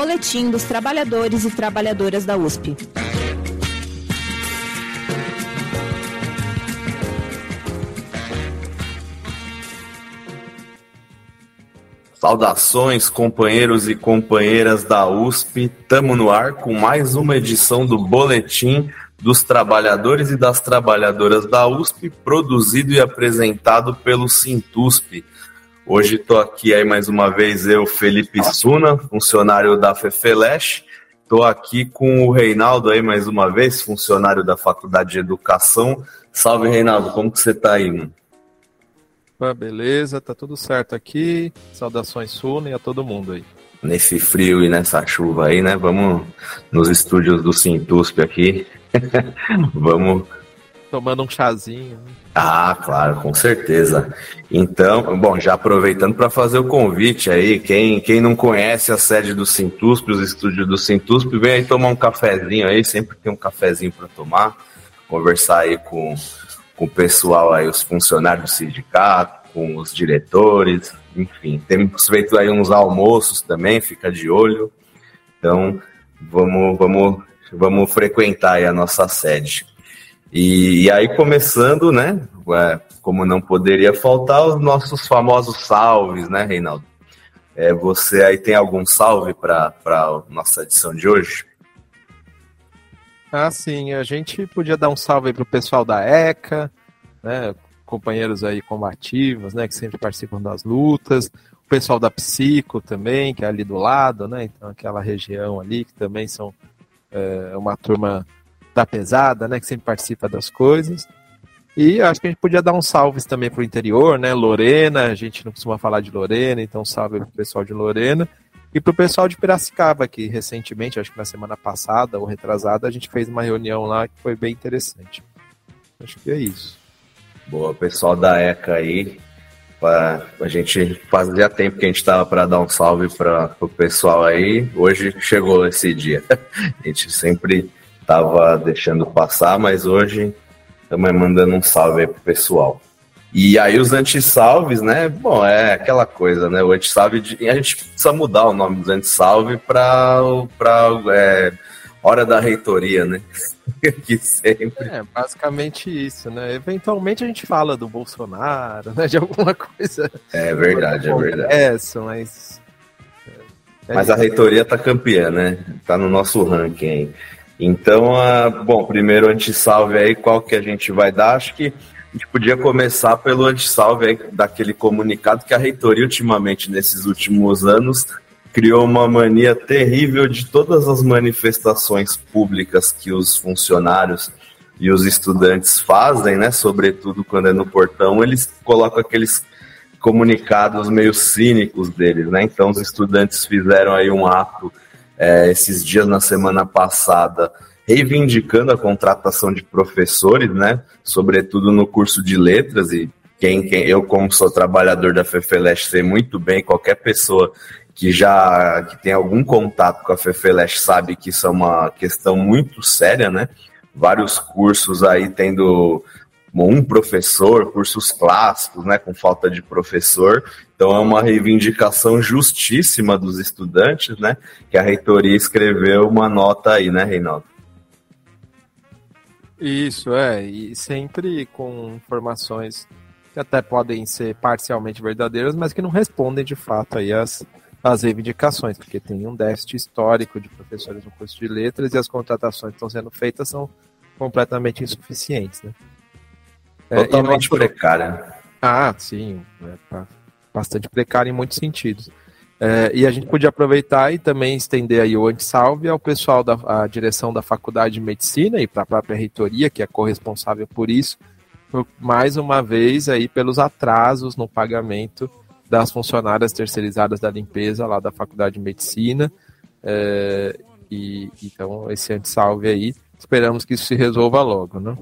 Boletim dos Trabalhadores e Trabalhadoras da USP. Saudações, companheiros e companheiras da USP. Tamo no ar com mais uma edição do Boletim dos Trabalhadores e das Trabalhadoras da USP, produzido e apresentado pelo Sintusp. Hoje estou aqui aí mais uma vez eu, Felipe Suna, funcionário da FEFELESH. Estou aqui com o Reinaldo aí mais uma vez, funcionário da Faculdade de Educação. Salve, Reinaldo, como que você está aí, mano? Opa, beleza, tá tudo certo aqui. Saudações Suna e a todo mundo aí. Nesse frio e nessa chuva aí, né? Vamos nos estúdios do Sintusp aqui. Vamos. Tomando um chazinho. Ah, claro, com certeza. Então, bom, já aproveitando para fazer o convite aí, quem, quem não conhece a sede do Sintusp, os estúdios do Sintusp, vem aí tomar um cafezinho aí, sempre tem um cafezinho para tomar, conversar aí com com o pessoal aí, os funcionários do sindicato, com os diretores, enfim. Temos feito aí uns almoços também, fica de olho. Então, vamos, vamos, vamos frequentar aí a nossa sede. E, e aí, começando, né, é, como não poderia faltar, os nossos famosos salves, né, Reinaldo? É, você aí tem algum salve para a nossa edição de hoje? Ah, sim, a gente podia dar um salve para o pessoal da ECA, né, companheiros aí combativos, né, que sempre participam das lutas, o pessoal da Psico também, que é ali do lado, né, então aquela região ali, que também são é, uma turma da pesada, né, que sempre participa das coisas. E acho que a gente podia dar um salve também para o interior, né? Lorena, a gente não costuma falar de Lorena, então salve para o pessoal de Lorena. E para o pessoal de Piracicaba, que recentemente, acho que na semana passada ou retrasada, a gente fez uma reunião lá que foi bem interessante. Acho que é isso. Boa, pessoal da ECA aí. Pra, a gente fazia tempo que a gente estava para dar um salve para o pessoal aí. Hoje chegou esse dia. A gente sempre estava deixando passar, mas hoje estamos mandando um salve aí pro pessoal. E aí os antissalves, né? Bom, é aquela coisa, né? O antissalve, de... a gente precisa mudar o nome dos antissalve para é, hora da reitoria, né? que sempre. É, basicamente isso, né? Eventualmente a gente fala do Bolsonaro, né? De alguma coisa. É verdade, é verdade. É, mas. É mas a reitoria tá campeã, né? Tá no nosso ranking. Então, uh, bom, primeiro antissalve aí, qual que a gente vai dar? Acho que a gente podia começar pelo antissalve aí, daquele comunicado que a reitoria, ultimamente, nesses últimos anos, criou uma mania terrível de todas as manifestações públicas que os funcionários e os estudantes fazem, né? Sobretudo quando é no portão, eles colocam aqueles comunicados meio cínicos deles, né? Então os estudantes fizeram aí um ato é, esses dias na semana passada reivindicando a contratação de professores, né? Sobretudo no curso de letras e quem, quem eu como sou trabalhador da FEFELESH sei muito bem qualquer pessoa que já que tem algum contato com a FEFELESH sabe que isso é uma questão muito séria, né? Vários cursos aí tendo um professor, cursos clássicos, né, com falta de professor. Então é uma reivindicação justíssima dos estudantes, né, que a reitoria escreveu uma nota aí, né, Reinaldo? Isso, é, e sempre com informações que até podem ser parcialmente verdadeiras, mas que não respondem de fato aí às, as reivindicações, porque tem um déficit histórico de professores no curso de letras e as contratações que estão sendo feitas são completamente insuficientes. Né? É, Totalmente é, precária. Ah, sim, é, tá bastante precária em muitos sentidos. É, e a gente podia aproveitar e também estender aí o antissalve ao pessoal da direção da Faculdade de Medicina e para a própria reitoria, que é corresponsável por isso, por, mais uma vez aí pelos atrasos no pagamento das funcionárias terceirizadas da limpeza lá da Faculdade de Medicina. É, e então esse antissalve aí, esperamos que isso se resolva logo, né?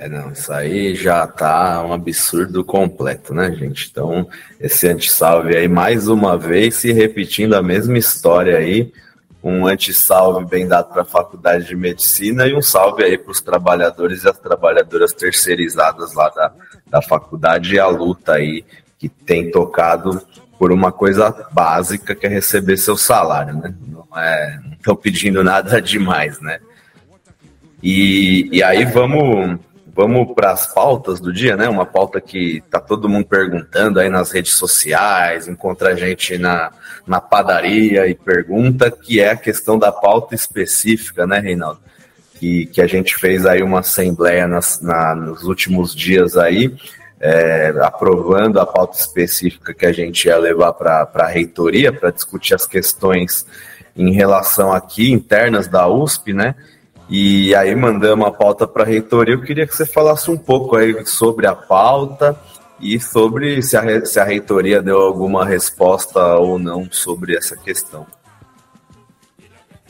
É, não, isso aí já tá um absurdo completo, né, gente? Então, esse antissalve aí, mais uma vez, se repetindo a mesma história aí, um antissalve bem dado para a Faculdade de Medicina e um salve aí para os trabalhadores e as trabalhadoras terceirizadas lá da, da faculdade e a luta aí que tem tocado por uma coisa básica que é receber seu salário, né? Não é, estão pedindo nada demais, né? E, e aí vamos vamos para as pautas do dia, né? Uma pauta que tá todo mundo perguntando aí nas redes sociais, encontra a gente na, na padaria e pergunta, que é a questão da pauta específica, né, Reinaldo? Que, que a gente fez aí uma assembleia nas, na, nos últimos dias aí, é, aprovando a pauta específica que a gente ia levar para a reitoria para discutir as questões em relação aqui internas da USP, né? E aí mandamos a pauta para a reitoria. Eu queria que você falasse um pouco aí sobre a pauta e sobre se a, se a reitoria deu alguma resposta ou não sobre essa questão.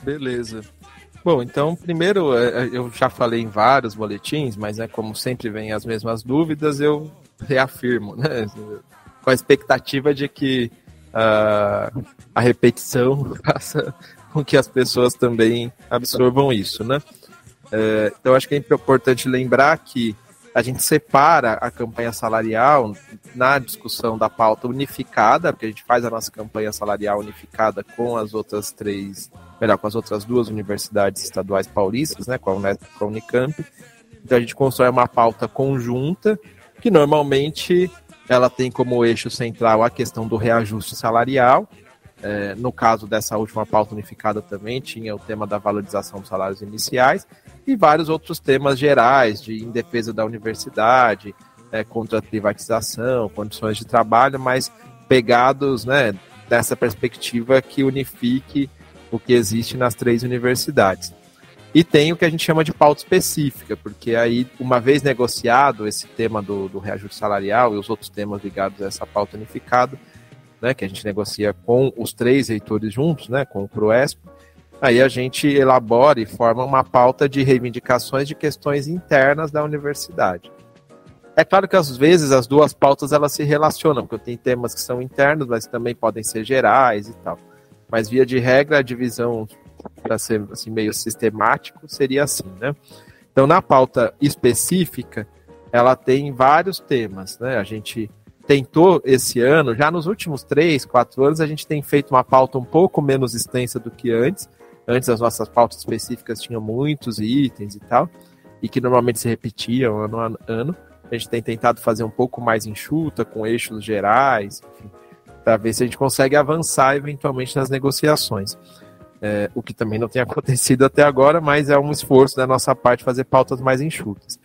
Beleza. Bom, então, primeiro, é, é, eu já falei em vários boletins, mas né, como sempre vem as mesmas dúvidas, eu reafirmo, né? Com a expectativa de que uh, a repetição faça com que as pessoas também absorvam isso, né? Uh, então, acho que é importante lembrar que a gente separa a campanha salarial na discussão da pauta unificada, porque a gente faz a nossa campanha salarial unificada com as outras três, melhor, com as outras duas universidades estaduais paulistas, né, com a, Unesp, com a Unicamp. Então a gente constrói uma pauta conjunta que normalmente ela tem como eixo central a questão do reajuste salarial. É, no caso dessa última pauta unificada também tinha o tema da valorização dos salários iniciais e vários outros temas gerais de em defesa da universidade, é, contra a privatização, condições de trabalho, mas pegados né, dessa perspectiva que unifique o que existe nas três universidades. E tem o que a gente chama de pauta específica, porque aí, uma vez negociado esse tema do, do reajuste salarial e os outros temas ligados a essa pauta unificada, né, que a gente negocia com os três reitores juntos, né, com o PROESP, aí a gente elabora e forma uma pauta de reivindicações de questões internas da universidade. É claro que às vezes as duas pautas elas se relacionam, porque tem temas que são internos, mas também podem ser gerais e tal. Mas via de regra, a divisão para ser assim, meio sistemático, seria assim, né? Então, na pauta específica, ela tem vários temas, né? A gente tentou esse ano, já nos últimos três, quatro anos, a gente tem feito uma pauta um pouco menos extensa do que antes. Antes as nossas pautas específicas tinham muitos itens e tal, e que normalmente se repetiam ano a ano. A gente tem tentado fazer um pouco mais enxuta, com eixos gerais, enfim, para ver se a gente consegue avançar eventualmente nas negociações é, o que também não tem acontecido até agora, mas é um esforço da nossa parte fazer pautas mais enxutas.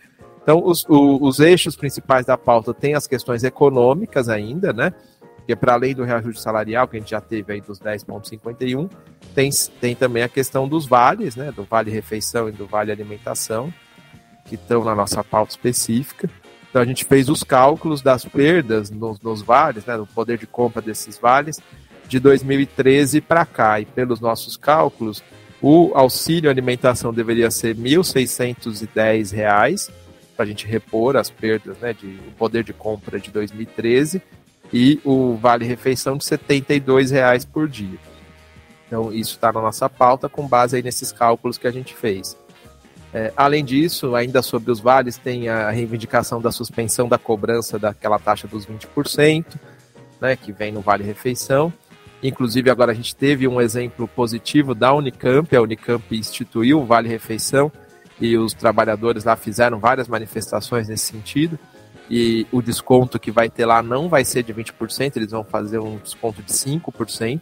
Então, os, o, os eixos principais da pauta têm as questões econômicas ainda, né? Porque para além do reajuste salarial, que a gente já teve aí dos 10,51, tem, tem também a questão dos vales, né? Do vale refeição e do vale alimentação, que estão na nossa pauta específica. Então a gente fez os cálculos das perdas nos, nos vales, né? Do poder de compra desses vales, de 2013 para cá. E pelos nossos cálculos, o auxílio alimentação deveria ser R$ 1.610 para a gente repor as perdas, né, de o poder de compra de 2013 e o vale refeição de 72 reais por dia. Então isso está na nossa pauta com base aí nesses cálculos que a gente fez. É, além disso, ainda sobre os vales, tem a reivindicação da suspensão da cobrança daquela taxa dos 20%, né, que vem no vale refeição. Inclusive, agora a gente teve um exemplo positivo da Unicamp. A Unicamp instituiu o Vale Refeição e os trabalhadores lá fizeram várias manifestações nesse sentido. E o desconto que vai ter lá não vai ser de 20%, eles vão fazer um desconto de 5%,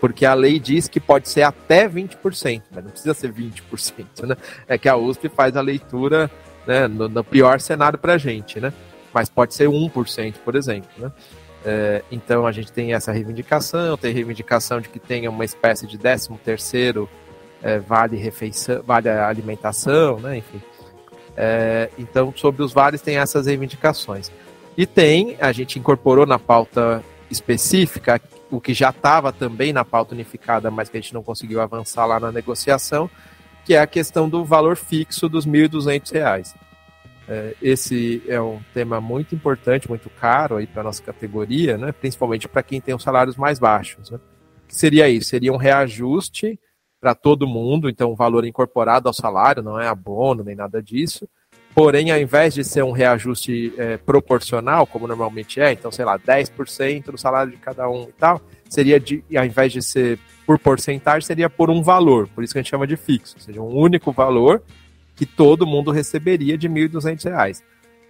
porque a lei diz que pode ser até 20%, mas não precisa ser 20%, né? É que a USP faz a leitura né, no, no pior cenário para a gente, né? Mas pode ser 1%, por exemplo, né? É, então a gente tem essa reivindicação, tem reivindicação de que tenha uma espécie de 13 terceiro é, vale refeição, vale alimentação, né? Enfim. É, então sobre os vales tem essas reivindicações. E tem, a gente incorporou na pauta específica o que já estava também na pauta unificada, mas que a gente não conseguiu avançar lá na negociação, que é a questão do valor fixo dos R$ 1.200. É, esse é um tema muito importante, muito caro aí para nossa categoria, né? principalmente para quem tem os salários mais baixos. Né? Que seria isso? Seria um reajuste para todo mundo, então um valor incorporado ao salário, não é abono nem nada disso, Porém, ao invés de ser um reajuste é, proporcional, como normalmente é, então, sei lá, 10% do salário de cada um e tal, seria de, ao invés de ser por porcentagem, seria por um valor. Por isso que a gente chama de fixo, ou seja, um único valor que todo mundo receberia de R$ 1.200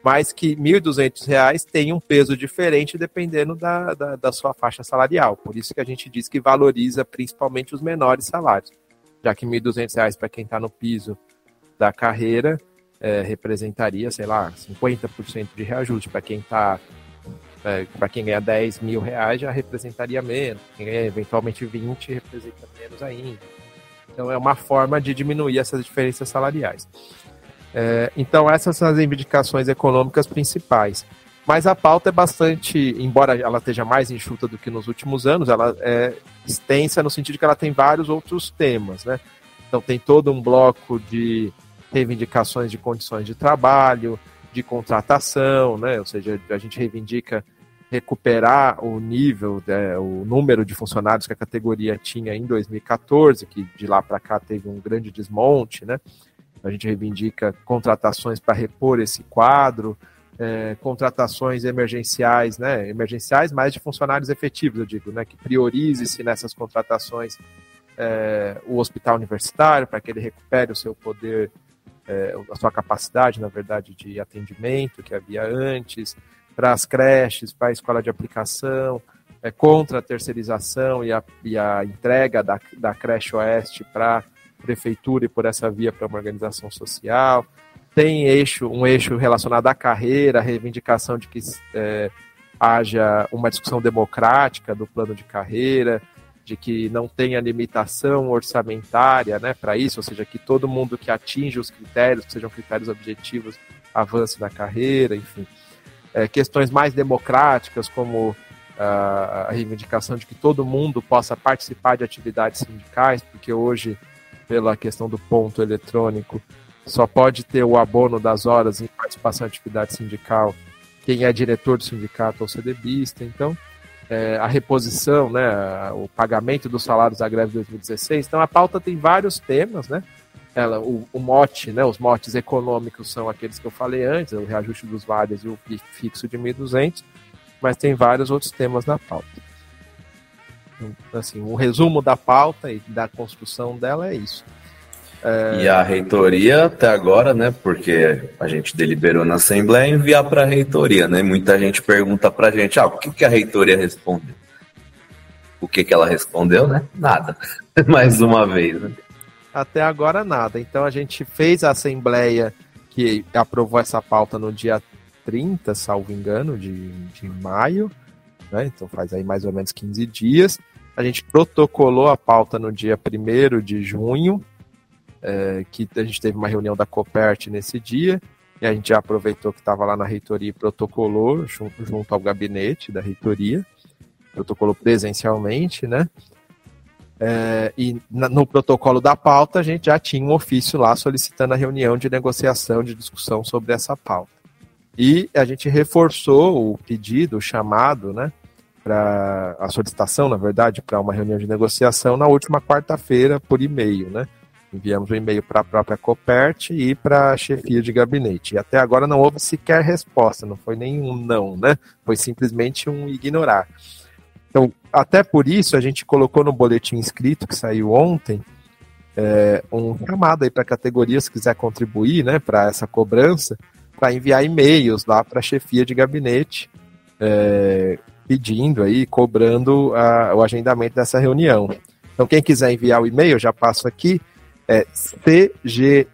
mas que R$ 1.200 tem um peso diferente dependendo da, da, da, sua faixa salarial. Por isso que a gente diz que valoriza principalmente os menores salários, já que R$ 1.200 para quem está no piso da carreira é, representaria, sei lá, 50% de reajuste. Para quem está é, para quem ganha 10 mil reais já representaria menos, quem ganha eventualmente 20 representa menos ainda. Então é uma forma de diminuir essas diferenças salariais. É, então, essas são as reivindicações econômicas principais. Mas a pauta é bastante, embora ela esteja mais enxuta do que nos últimos anos, ela é extensa no sentido que ela tem vários outros temas, né? Então tem todo um bloco de reivindicações de condições de trabalho, de contratação, né? Ou seja, a gente reivindica recuperar o nível, né, o número de funcionários que a categoria tinha em 2014, que de lá para cá teve um grande desmonte, né? A gente reivindica contratações para repor esse quadro, é, contratações emergenciais, né? Emergenciais, mas de funcionários efetivos, eu digo, né? Que priorize-se nessas contratações é, o hospital universitário para que ele recupere o seu poder, é, a sua capacidade, na verdade, de atendimento que havia antes, para as creches, para a escola de aplicação, é, contra a terceirização e a, e a entrega da, da creche oeste para prefeitura e por essa via para uma organização social. Tem eixo, um eixo relacionado à carreira, a reivindicação de que é, haja uma discussão democrática do plano de carreira, de que não tenha limitação orçamentária né, para isso, ou seja, que todo mundo que atinge os critérios, que sejam critérios objetivos, avance na carreira, enfim. É, questões mais democráticas, como a reivindicação de que todo mundo possa participar de atividades sindicais, porque hoje pela questão do ponto eletrônico, só pode ter o abono das horas em participação em atividade sindical quem é diretor do sindicato ou CDBista. Então, é, a reposição, né, o pagamento dos salários da greve de 2016. Então, a pauta tem vários temas, né? Ela, o, o, mote, né, os motes econômicos são aqueles que eu falei antes, o reajuste dos vales e o fixo de 1.200, mas tem vários outros temas na pauta assim, o resumo da pauta e da construção dela é isso. É... E a reitoria até agora, né? Porque a gente deliberou na Assembleia enviar para a reitoria, né? Muita gente pergunta para a gente, ah, o que, que a reitoria respondeu? O que, que ela respondeu, né? Nada. Mais uma vez, né? Até agora nada. Então a gente fez a Assembleia que aprovou essa pauta no dia 30, salvo engano, de, de maio. Né? Então faz aí mais ou menos 15 dias. A gente protocolou a pauta no dia 1 de junho, é, que a gente teve uma reunião da Copert nesse dia, e a gente já aproveitou que estava lá na reitoria e protocolou junto, junto ao gabinete da reitoria, protocolou presencialmente, né? É, e na, no protocolo da pauta a gente já tinha um ofício lá solicitando a reunião de negociação, de discussão sobre essa pauta. E a gente reforçou o pedido, o chamado, né? Para a solicitação, na verdade, para uma reunião de negociação na última quarta-feira por e-mail, né? Enviamos o um e-mail para a própria Copert e para a chefia de gabinete. E até agora não houve sequer resposta, não foi nenhum não, né? Foi simplesmente um ignorar. Então, até por isso, a gente colocou no boletim escrito que saiu ontem é, um chamado aí para a categoria, se quiser contribuir, né, para essa cobrança, para enviar e-mails lá para a chefia de gabinete, é, pedindo aí, cobrando a, o agendamento dessa reunião. Então, quem quiser enviar o e-mail, já passo aqui, é cgr.usp.br.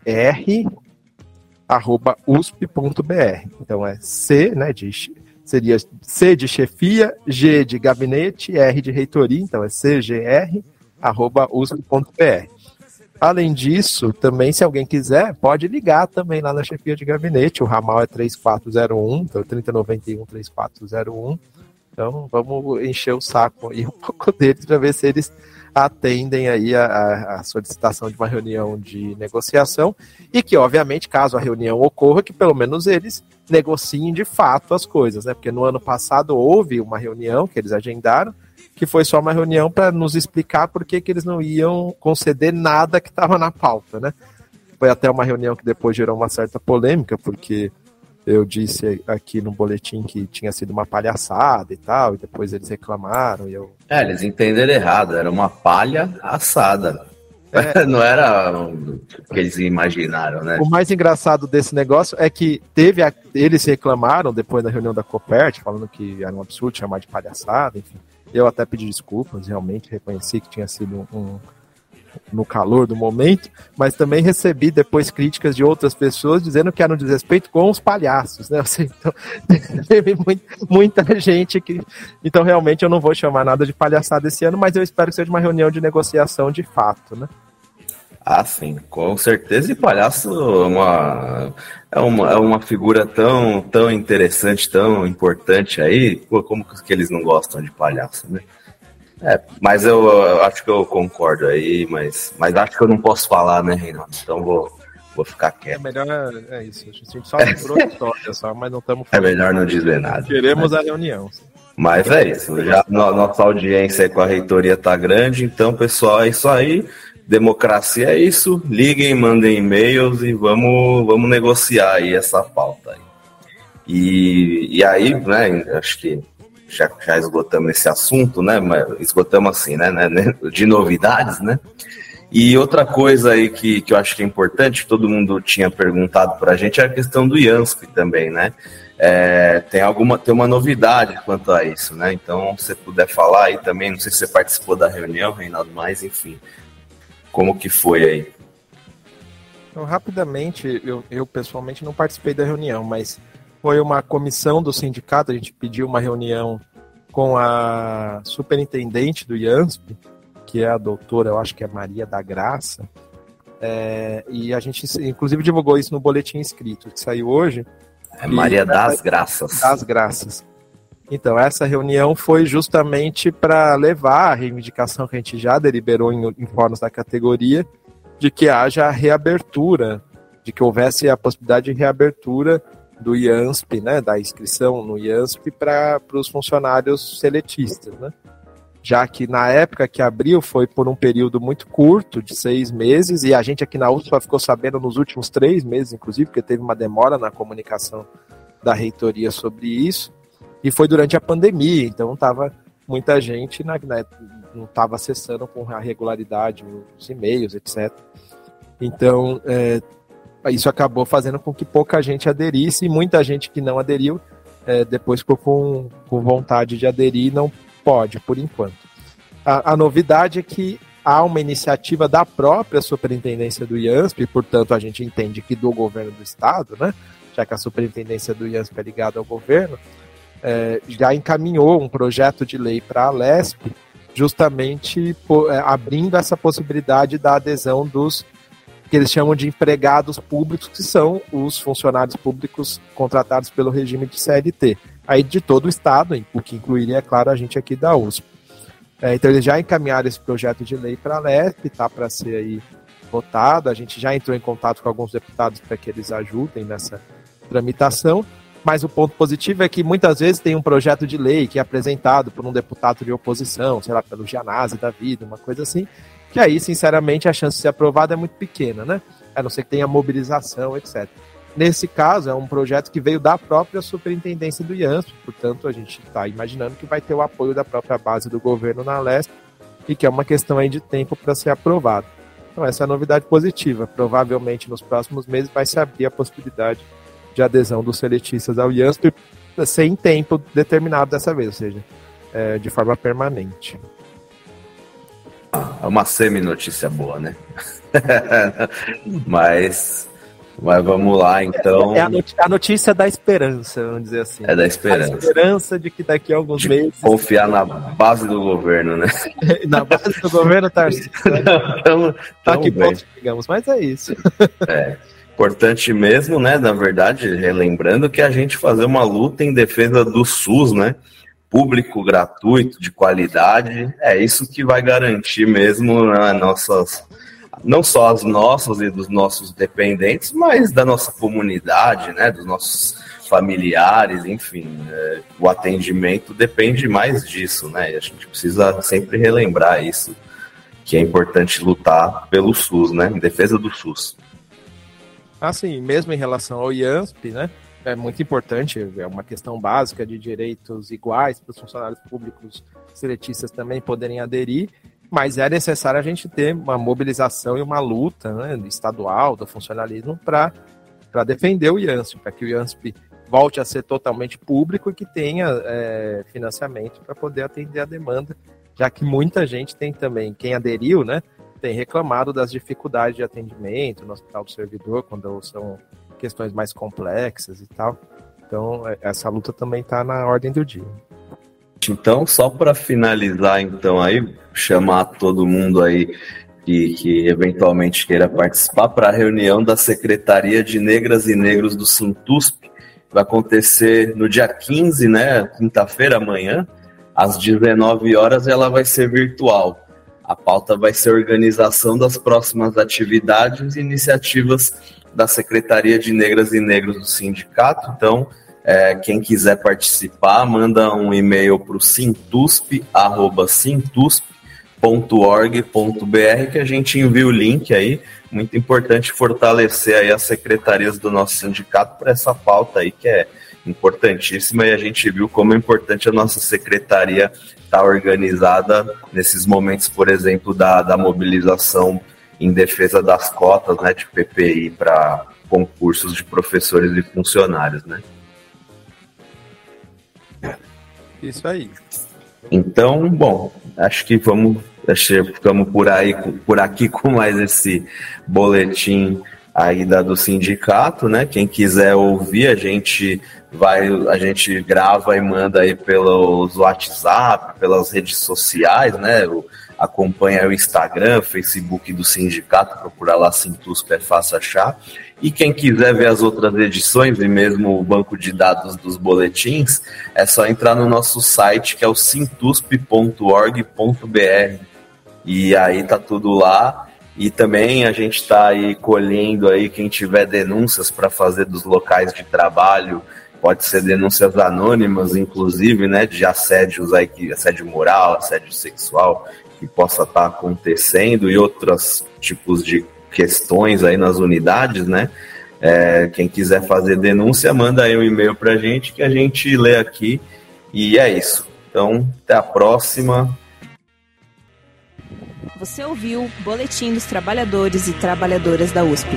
Então é C, né, de, seria C de chefia, G de gabinete, R de reitoria, então é cgr.usp.br. Além disso, também, se alguém quiser, pode ligar também lá na chefia de gabinete. O ramal é 3401, então 3091 3401. Então vamos encher o saco aí um pouco deles para ver se eles atendem aí a, a, solicitação de uma reunião de negociação e que, obviamente, caso a reunião ocorra, que pelo menos eles negociem de fato as coisas, né? Porque no ano passado houve uma reunião que eles agendaram, que foi só uma reunião para nos explicar por que, que eles não iam conceder nada que estava na pauta, né? Foi até uma reunião que depois gerou uma certa polêmica, porque eu disse aqui no boletim que tinha sido uma palhaçada e tal, e depois eles reclamaram. E eu... É, eles entenderam errado, era uma palha assada. É. Não era o que eles imaginaram, né? O mais engraçado desse negócio é que teve a... eles reclamaram depois da reunião da Copert, falando que era um absurdo chamar de palhaçada, enfim. Eu até pedi desculpas, realmente reconheci que tinha sido um, no calor do momento, mas também recebi depois críticas de outras pessoas dizendo que era um desrespeito com os palhaços, né? Então, teve muita gente que. Então, realmente, eu não vou chamar nada de palhaçada esse ano, mas eu espero que seja uma reunião de negociação de fato, né? Ah, sim, com certeza. E palhaço é uma, é uma, é uma figura tão, tão interessante, tão importante aí. Pô, como que eles não gostam de palhaço, né? É, mas eu, eu, acho que eu concordo aí, mas, mas acho que eu não posso falar, né, Reinaldo? Então vou, vou ficar quieto. É melhor, é isso. A gente só lembrou a história, só, mas não estamos É melhor não dizer nada. Queremos a reunião. Mas é isso. Já nossa audiência com a reitoria tá grande, então, pessoal, é isso aí. Democracia é isso. Liguem, mandem e-mails e vamos, vamos negociar aí essa pauta aí. E, e aí, né, acho que já, já esgotamos esse assunto, né? Mas esgotamos assim, né, né, né? De novidades, né? E outra coisa aí que, que eu acho que é importante, todo mundo tinha perguntado para a gente, é a questão do IANSP também, né? É, tem alguma tem uma novidade quanto a isso, né? Então, se você puder falar aí também, não sei se você participou da reunião, Reinaldo, mas enfim, como que foi aí? Então, rapidamente, eu, eu pessoalmente não participei da reunião, mas foi uma comissão do sindicato, a gente pediu uma reunião com a superintendente do IANSP, que é a doutora, eu acho que é Maria da Graça, é, e a gente, inclusive, divulgou isso no boletim escrito, que saiu hoje. É Maria das Graças. Das Graças. Então, essa reunião foi justamente para levar a reivindicação que a gente já deliberou em, em fóruns da categoria, de que haja reabertura, de que houvesse a possibilidade de reabertura do IANSP, né, da inscrição no IANSP para os funcionários seletistas, né? Já que na época que abriu foi por um período muito curto, de seis meses, e a gente aqui na USP ficou sabendo nos últimos três meses, inclusive, porque teve uma demora na comunicação da reitoria sobre isso, e foi durante a pandemia, então estava muita gente na, né, não estava acessando com a regularidade os e-mails, etc. Então, é, isso acabou fazendo com que pouca gente aderisse e muita gente que não aderiu é, depois ficou com, com vontade de aderir e não pode, por enquanto. A, a, novidade é que há uma iniciativa da própria superintendência do IANSP, portanto a gente entende que do governo do estado, né, já que a superintendência do IANSP é ligada ao governo, é, já encaminhou um projeto de lei para a LESP, justamente por, é, abrindo essa possibilidade da adesão dos que eles chamam de empregados públicos, que são os funcionários públicos contratados pelo regime de CLT. Aí de todo o Estado, o que incluiria, é claro, a gente aqui da USP. É, então eles já encaminharam esse projeto de lei para a LESP, está para ser aí votado. A gente já entrou em contato com alguns deputados para que eles ajudem nessa tramitação. Mas o ponto positivo é que muitas vezes tem um projeto de lei que é apresentado por um deputado de oposição, sei lá, pelo Gianazzi da vida, uma coisa assim, que aí, sinceramente, a chance de ser aprovado é muito pequena, né? A não ser que tenha mobilização, etc. Nesse caso, é um projeto que veio da própria superintendência do IANSP, portanto, a gente está imaginando que vai ter o apoio da própria base do governo na leste e que é uma questão aí de tempo para ser aprovado. Então, essa é a novidade positiva. Provavelmente, nos próximos meses, vai se abrir a possibilidade de adesão dos seletistas ao IANSP sem tempo determinado dessa vez, ou seja, é, de forma permanente. É uma semi-notícia boa, né? mas, mas vamos lá, então. É a notícia da esperança, vamos dizer assim. É da esperança. A esperança de que daqui a alguns de meses. Confiar na base do governo, né? na base do governo, Tarcísio. Tá tá que ponto digamos, mas é isso. É. Importante mesmo, né? Na verdade, relembrando que a gente fazer uma luta em defesa do SUS, né? Público gratuito, de qualidade, é isso que vai garantir mesmo né, nossas, não só as nossas e dos nossos dependentes, mas da nossa comunidade, né, dos nossos familiares, enfim, é, o atendimento depende mais disso, né? E a gente precisa sempre relembrar isso, que é importante lutar pelo SUS, né, em defesa do SUS. Assim, mesmo em relação ao IANSP, né? É muito importante, é uma questão básica de direitos iguais para os funcionários públicos seletistas também poderem aderir, mas é necessário a gente ter uma mobilização e uma luta né, estadual do funcionalismo para defender o IANSP, para que o IANSP volte a ser totalmente público e que tenha é, financiamento para poder atender a demanda, já que muita gente tem também, quem aderiu, né, tem reclamado das dificuldades de atendimento no Hospital do Servidor, quando são questões mais complexas e tal. Então, é, essa luta também está na ordem do dia. Então, só para finalizar, então, aí, chamar todo mundo aí que, que eventualmente queira participar para a reunião da Secretaria de Negras e Negros do Sintusp, vai acontecer no dia 15, né, quinta-feira, amanhã, às 19 horas, ela vai ser virtual. A pauta vai ser organização das próximas atividades e iniciativas da Secretaria de Negras e Negros do sindicato. Então, é, quem quiser participar, manda um e-mail para o sintusp.org.br que a gente envia o link aí. Muito importante fortalecer aí as secretarias do nosso sindicato para essa pauta aí que é importantíssima e a gente viu como é importante a nossa secretaria estar tá organizada nesses momentos, por exemplo, da, da mobilização em defesa das cotas né, de PPI para concursos de professores e funcionários, né? Isso aí. Então, bom, acho que vamos, acho que ficamos por aí, por aqui com mais esse boletim aí da, do sindicato, né? Quem quiser ouvir, a gente vai, a gente grava e manda aí pelos WhatsApp, pelas redes sociais, né? O, acompanha o Instagram, Facebook do sindicato, procura lá Sintusp, é fácil achar. E quem quiser ver as outras edições e mesmo o banco de dados dos boletins, é só entrar no nosso site que é o sintusp.org.br. E aí tá tudo lá. E também a gente está aí colhendo aí quem tiver denúncias para fazer dos locais de trabalho, pode ser denúncias anônimas, inclusive, né, de assédios aí, assédio moral, assédio sexual, que possa estar tá acontecendo e outros tipos de questões aí nas unidades, né? É, quem quiser fazer denúncia, manda aí um e-mail para a gente que a gente lê aqui. E é isso. Então, até a próxima. Você ouviu Boletim dos Trabalhadores e Trabalhadoras da USP.